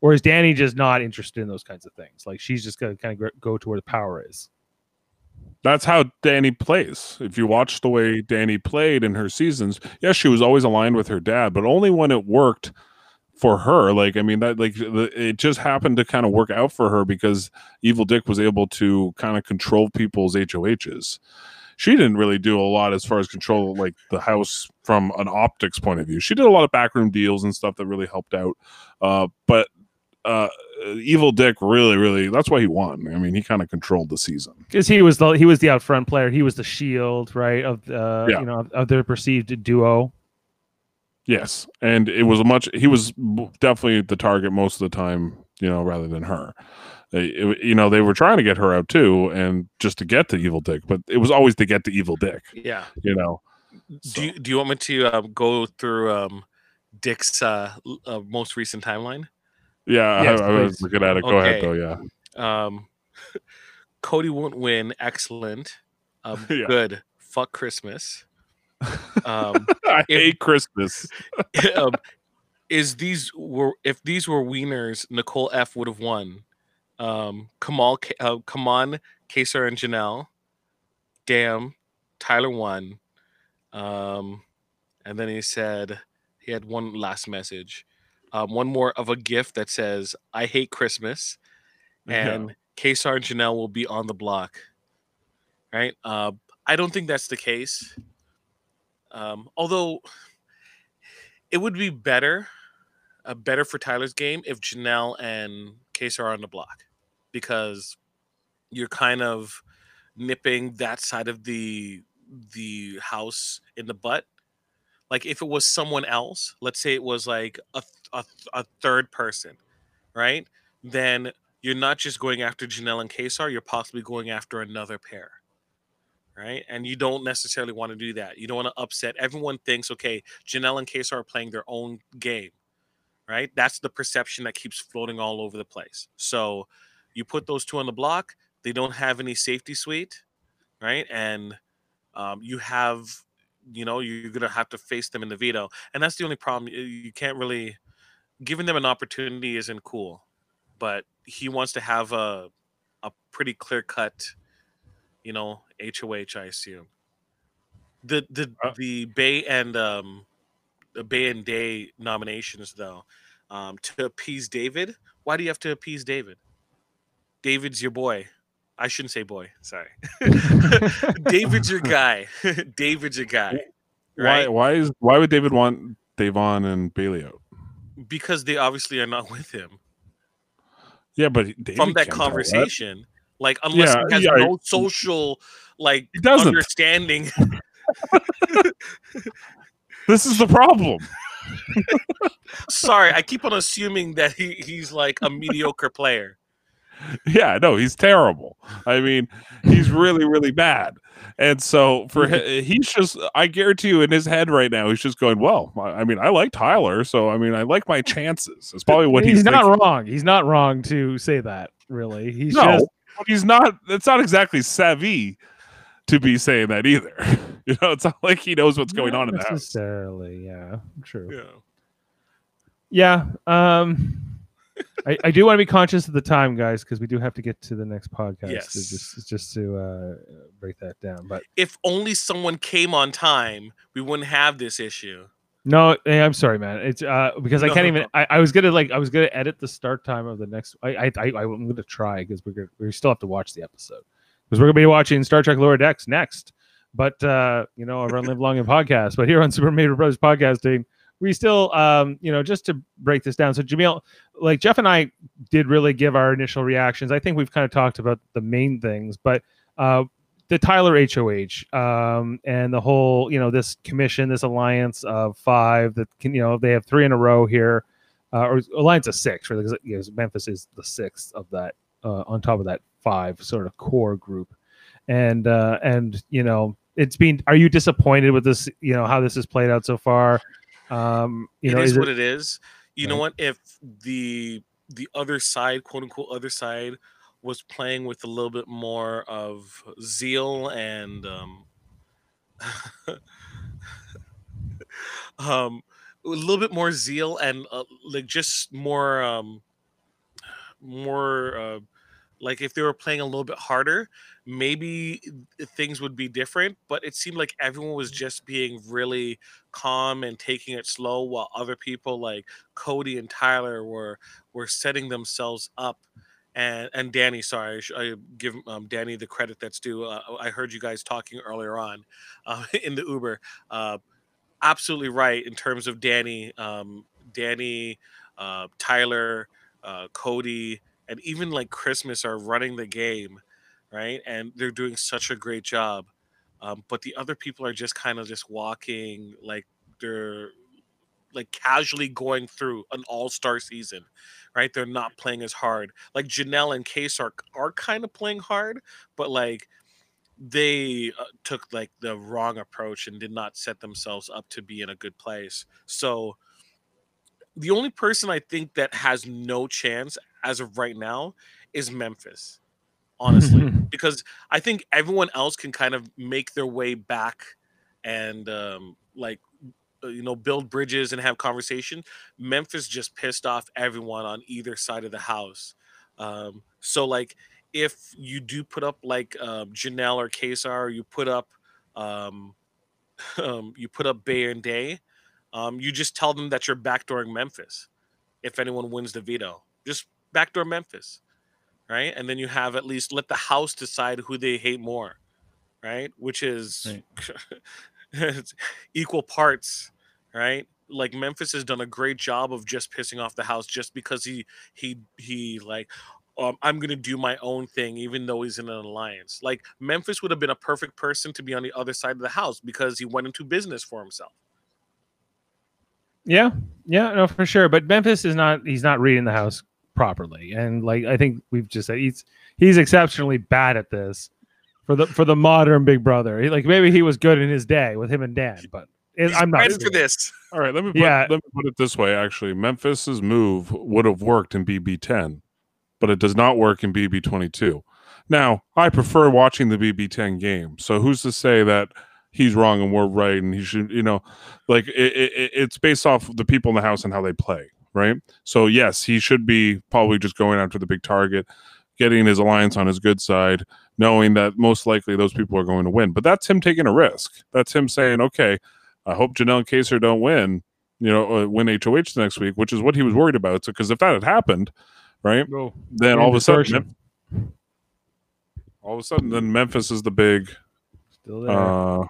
Or is Dani just not interested in those kinds of things? Like she's just gonna kind of go to where the power is. that's how Dani plays. If you watch the way Dani played in her seasons, yes, she was always aligned with her dad, but only when it worked for her. Like, I mean, that like it just happened to kind of work out for her because Evel Dick was able to kind of control people's HOHs. She didn't really do a lot as far as control like the house from an optics point of view. She did a lot of backroom deals and stuff that really helped out. Uh, but uh, Evel Dick really, really that's why he won. I mean, he kind of controlled the season. because he was the he was the out front player. He was the shield, right? Of the Yeah. you know of, of their perceived duo. Yes, and it was a much. He was definitely the target most of the time, you know, rather than her. They- it- you know, they were trying to get her out too, and just to get to Evel Dick, but it was always to get to Evel Dick. Yeah. You know, So- Do you, Do you want me to um, go through um, Dick's uh, uh, most recent timeline? yeah, Yes, I, I was looking at it. Go ahead, though. Yeah, Um, Cody won't win. Excellent. Um, *laughs* Yeah. Good. Fuck Christmas. Um, *laughs* I If- hate Christmas. *laughs* um, is these were if these were wieners, Nicole F would have won. Um, Kamal, K- uh, come on, Kaysar and Janelle. Damn, Tyler won. Um, and then he said he had one last message, um, one more of a gift that says "I hate Christmas," and Kaysar and Janelle will be on the block. Right? Uh, I don't think that's the case. Um, although it would be better, uh, better for Tyler's game if Janelle and Case are on the block, because you're kind of nipping that side of the the house in the butt. Like if it was someone else, let's say it was like a a, a third person, right? Then you're not just going after Janelle and Kaysar, you're possibly going after another pair. Right. And you don't necessarily want to do that. You don't want to upset. Everyone thinks, okay, Janelle and Kaysar are playing their own game. Right. That's the perception that keeps floating all over the place. So you put those two on the block, they don't have any safety suite. Right. And um, you have, you know, you're going to have to face them in the veto. And that's the only problem. You- You can't really, giving them an opportunity isn't cool. But he wants to have a, a pretty clear cut, you know, HOH, I assume. The the Uh, the Bay and um the Bay and Day nominations though, um, to appease David. Why do you have to appease David? David's your boy. I shouldn't say boy. Sorry. *laughs* David's your guy. *laughs* David's your guy. Why? Right? Why is? Why would David want Da'Vonne and Bayleigh out? Because they obviously are not *laughs* with him. Yeah, but David From that conversation. Like unless Yeah, he has yeah, no social like He doesn't. understanding. This is the problem. Sorry, I keep on assuming that he, he's like a mediocre player. *laughs* Yeah, no, he's terrible. I mean, he's really, really bad. And so for hi- he's just, I guarantee you, in his head right now, he's just going, "Well, I mean, I like Tyler, so I mean, I like my chances." It's probably what he's, he's not thinking. wrong. He's not wrong to say that. Really, he's no, just... he's not. It's not exactly savvy to be saying that either. *laughs* You know, it's not like he knows what's going not on in house. necessarily. Yeah, true. Yeah. Yeah. Um, I, I do want to be conscious of the time, guys, because we do have to get to the next podcast. Yes. to just just to uh, break that down. But If only someone came on time, we wouldn't have this issue. no, hey, I'm sorry, man. It's uh because I can't even. I, I was gonna like I was gonna edit the start time of the next. I I, I I'm gonna try because we're gonna, we still have to watch the episode because we're gonna be watching Star Trek Lower Decks next. But uh, you know, I run live long in podcast. But here on Super Mario Brothers Podcasting, we still um, you know, just to break this down. So Jamil, like Jeff and I did really give our initial reactions. I think we've kind of talked about the main things, but uh the Tyler HOH um, and the whole, you know, this commission, this alliance of five that can, you know, they have three in a row here, uh, or alliance of six, really, because you know, Memphis is the sixth of that, uh, on top of that five sort of core group, and uh, and you know, it's been. Are you disappointed with this? You know how this has played out so far. Um, you It know, is is what it, it is. You know what? If the the other side, quote unquote, other side, was playing with a little bit more of zeal and um, *laughs* um, a little bit more zeal and uh, like just more um, more uh, like if they were playing a little bit harder, maybe things would be different. But it seemed like everyone was just being really calm and taking it slow, while other people like Cody and Tyler were were setting themselves up. And and Dani, sorry, I, give um, Dani the credit that's due. Uh, I heard you guys talking earlier on uh, *laughs* in the Uber. Uh, absolutely right in terms of Dani, um, Dani, uh, Tyler, uh, Cody, and even like Christmas are running the game, right? And they're doing such a great job. Um, but the other people are just kind of just walking like they're like casually going through an all-star season right they're not playing as hard like janelle and case are, are kind of playing hard but like they uh, took like the wrong approach and did not set themselves up to be in a good place so the only person I think that has no chance as of right now is Memphis, honestly, *laughs* because I think everyone else can kind of make their way back and um, like uh, you know build bridges and have conversation. Memphis just pissed off everyone on either side of the house. Um, so like if you do put up like uh, Janelle or Kaysar, you put up um, *laughs* um, you put up Bay and Day um, you just tell them that you're backdooring Memphis. If anyone wins the veto, just backdoor Memphis, right? And then you have at least let the House decide who they hate more, right? Which is right. *laughs* equal parts, right? Like Memphis has done a great job of just pissing off the House just because he he he like um, I'm gonna do my own thing, even though he's in an alliance. Like Memphis would have been a perfect person to be on the other side of the house because he went into business for himself. Yeah, yeah, no, for sure. But Memphis is not. He's not reading the house properly, and like I think we've just said, he's he's exceptionally bad at this for the for the modern Big Brother. He, like maybe he was good in his day with him and Dan, but it, I'm not ready for this. All right, let me put, yeah. let me put it this way. Actually, Memphis's move would have worked in BB10, but it does not work in BB22. Now, I prefer watching the BB10 game. So who's to say that? He's wrong and we're right and he should you know like it, it, it's based off the people in the house and how they play right? So yes he should be probably just going after the big target getting his alliance on his good side knowing that most likely those people are going to win. But that's him taking a risk. That's him saying okay i hope janelle and Kaysar don't win you know uh, win hoh next week which is what he was worried about. So because if that had happened right oh, then all of a sudden all of a sudden then memphis is the big Still there. Uh,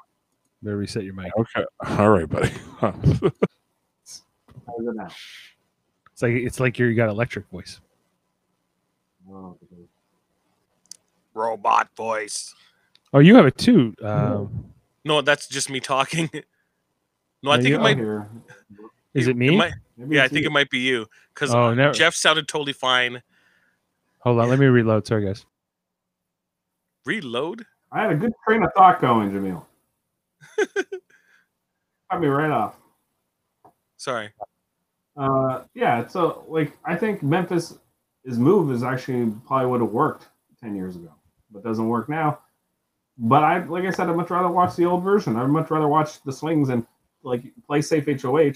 Better reset your mic. Okay. All right, buddy. *laughs* it's like it's like you got electric voice. Robot voice. Oh, you have it too. Um, no, that's just me talking. *laughs* No, I think it might. Is it me? It might, yeah, I think you. it might be you because oh, no. Jeff sounded totally fine. Hold on, let me reload. Sorry, guys. Reload. I had a good train of thought going, Jamil. *laughs* Cut me right off. Sorry. Uh, yeah. So, like, I think Memphis' his move is actually probably would have worked ten years ago, but doesn't work now. But I, like I said, I'd much rather watch the old version. I'd much rather watch the swings and like play safe HOH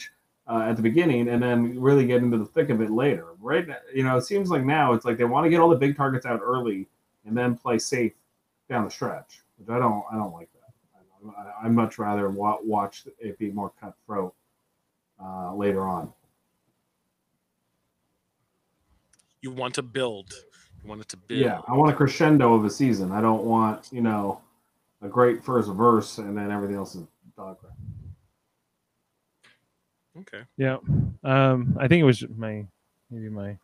uh, at the beginning and then really get into the thick of it later. Right? You know, it seems like now it's like they want to get all the big targets out early and then play safe down the stretch, which I don't. I don't like that. I, would much rather wa- watch it be more cutthroat uh, later on. You want to build. You want it to build. Yeah, I want a crescendo of a season. I don't want you know a great first verse and then everything else is dog crap. Okay. Yeah. Um, I think it was my maybe my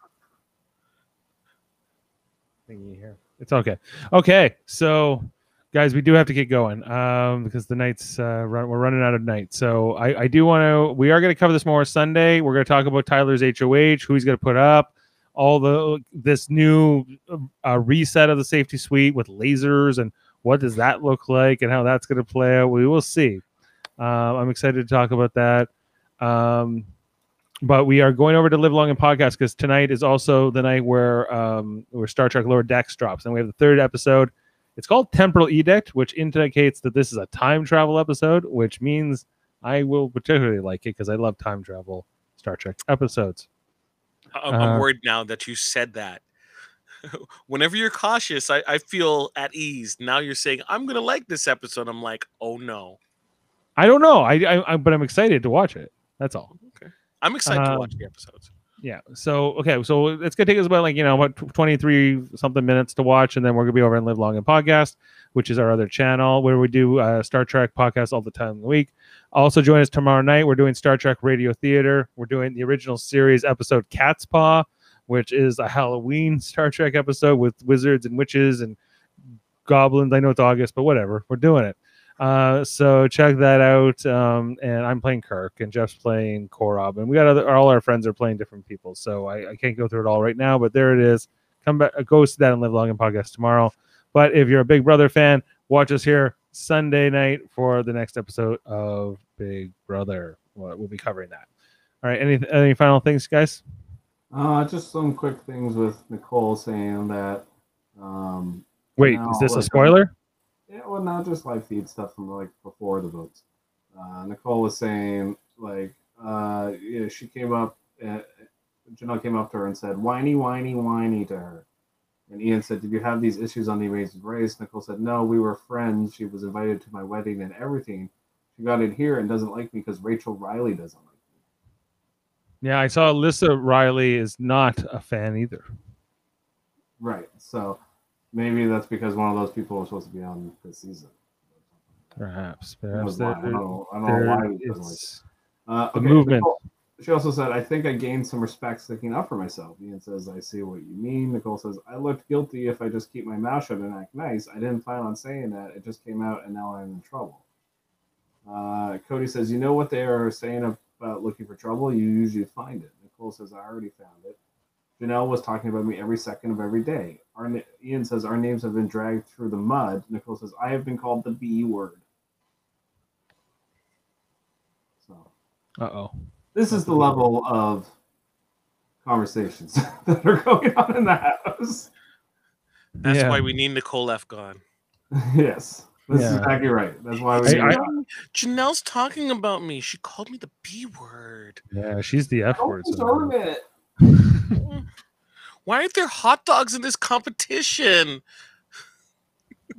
thingy here. It's okay. Okay, so guys, we do have to get going um, because the nights uh, run, we're running out of night. So I, I do want to. We are going to cover this more Sunday. We're going to talk about Tyler's HOH, who he's going to put up, all the this new uh, reset of the safety suite with lasers and what does that look like and how that's going to play out. We will see. Uh, I'm excited to talk about that. Um, but we are going over to Live Long and Podcast because tonight is also the night where um, where Star Trek Lower Decks drops, and we have the third episode it's called Temporal Edict, which indicates that this is a time travel episode, which means I will particularly like it because I love time travel Star Trek episodes. I'm, uh, I'm worried now that you said that. *laughs* Whenever you're cautious, I, I feel at ease. Now you're saying I'm gonna like this episode. I'm like, oh no. I don't know. I, I, I but I'm excited to watch it. That's all. Okay. I'm excited to watch the episodes yeah. So okay, so it's gonna take us about like you know about twenty three something minutes to watch, and then we're gonna be over and live long and podcast, which is our other channel where we do uh, Star Trek podcasts all the time in the week. Also join us tomorrow night. We're doing Star Trek Radio Theater. We're doing the original series episode Cat's Paw, which is a Halloween *laughs* Star Trek episode with wizards and witches and goblins. I know it's August, but whatever. We're doing it. Uh, so check that out. Um, and I'm playing Kirk, and Jeff's playing Korob, and we got other, all our friends are playing different people. So I, I, can't go through it all right now, but there it is. Come back, go to that and live long and podcast tomorrow. But if you're a Big Brother fan, watch us here Sunday night for the next episode of Big Brother. We'll be covering that. All right. Any any final things, guys? Uh, just some quick things with Nicole saying that. Um, Wait, is this a like, spoiler? Yeah, well, not just live feed stuff from like before the votes. Uh, Nicole was saying like, uh, yeah, she came up. Uh, Janelle came up to her and said, "Whiny, whiny, whiny" to her. And Ian said, "Did you have these issues on the Amazing Race?" Nicole said, "No, we were friends. She was invited to my wedding and everything. She got in here and doesn't like me because Rachel Reilly doesn't like me." Yeah, I saw Elissa Reilly is not a fan either. Right. So maybe that's because one of those people was supposed to be on this season. Perhaps, perhaps why? I don't know. I don't know why he doesn't like it's Uh, the movement. Nicole- she also said, I think I gained some respect sticking up for myself. Ian says, I see what you mean. Nicole says, I looked guilty if I just keep my mouth shut and act nice. I didn't plan on saying that. It just came out and now I'm in trouble. Uh, Cody says, You know what they are saying about looking for trouble? You usually find it. Nicole says, I already found it. Janelle was talking about me every second of every day. Our, Ian says, Our names have been dragged through the mud. Nicole says, I have been called the B word. So Uh oh. this is the level of conversations *laughs* that are going on in the house. That's Yeah. why we need Nicole F gone. *laughs* yes, this is Yeah. exactly right. That's why we. I- need I- her. Janelle's talking about me. She called me the B word. Yeah, she's the F Don't word. deserve somehow. *laughs* it. Why aren't there hot dogs in this competition?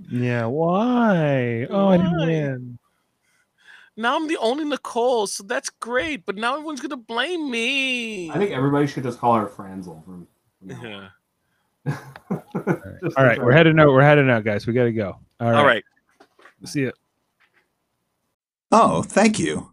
Yeah, why? Oh, I didn't Why? win. Now I'm the only Nicole, so that's great. But now everyone's gonna blame me. I think everybody should just call her Franzel. From, from Yeah. on. *laughs* Just All to right, try- we're heading out. We're heading out, guys. We got to go. All right. All right. See you. Oh, thank you.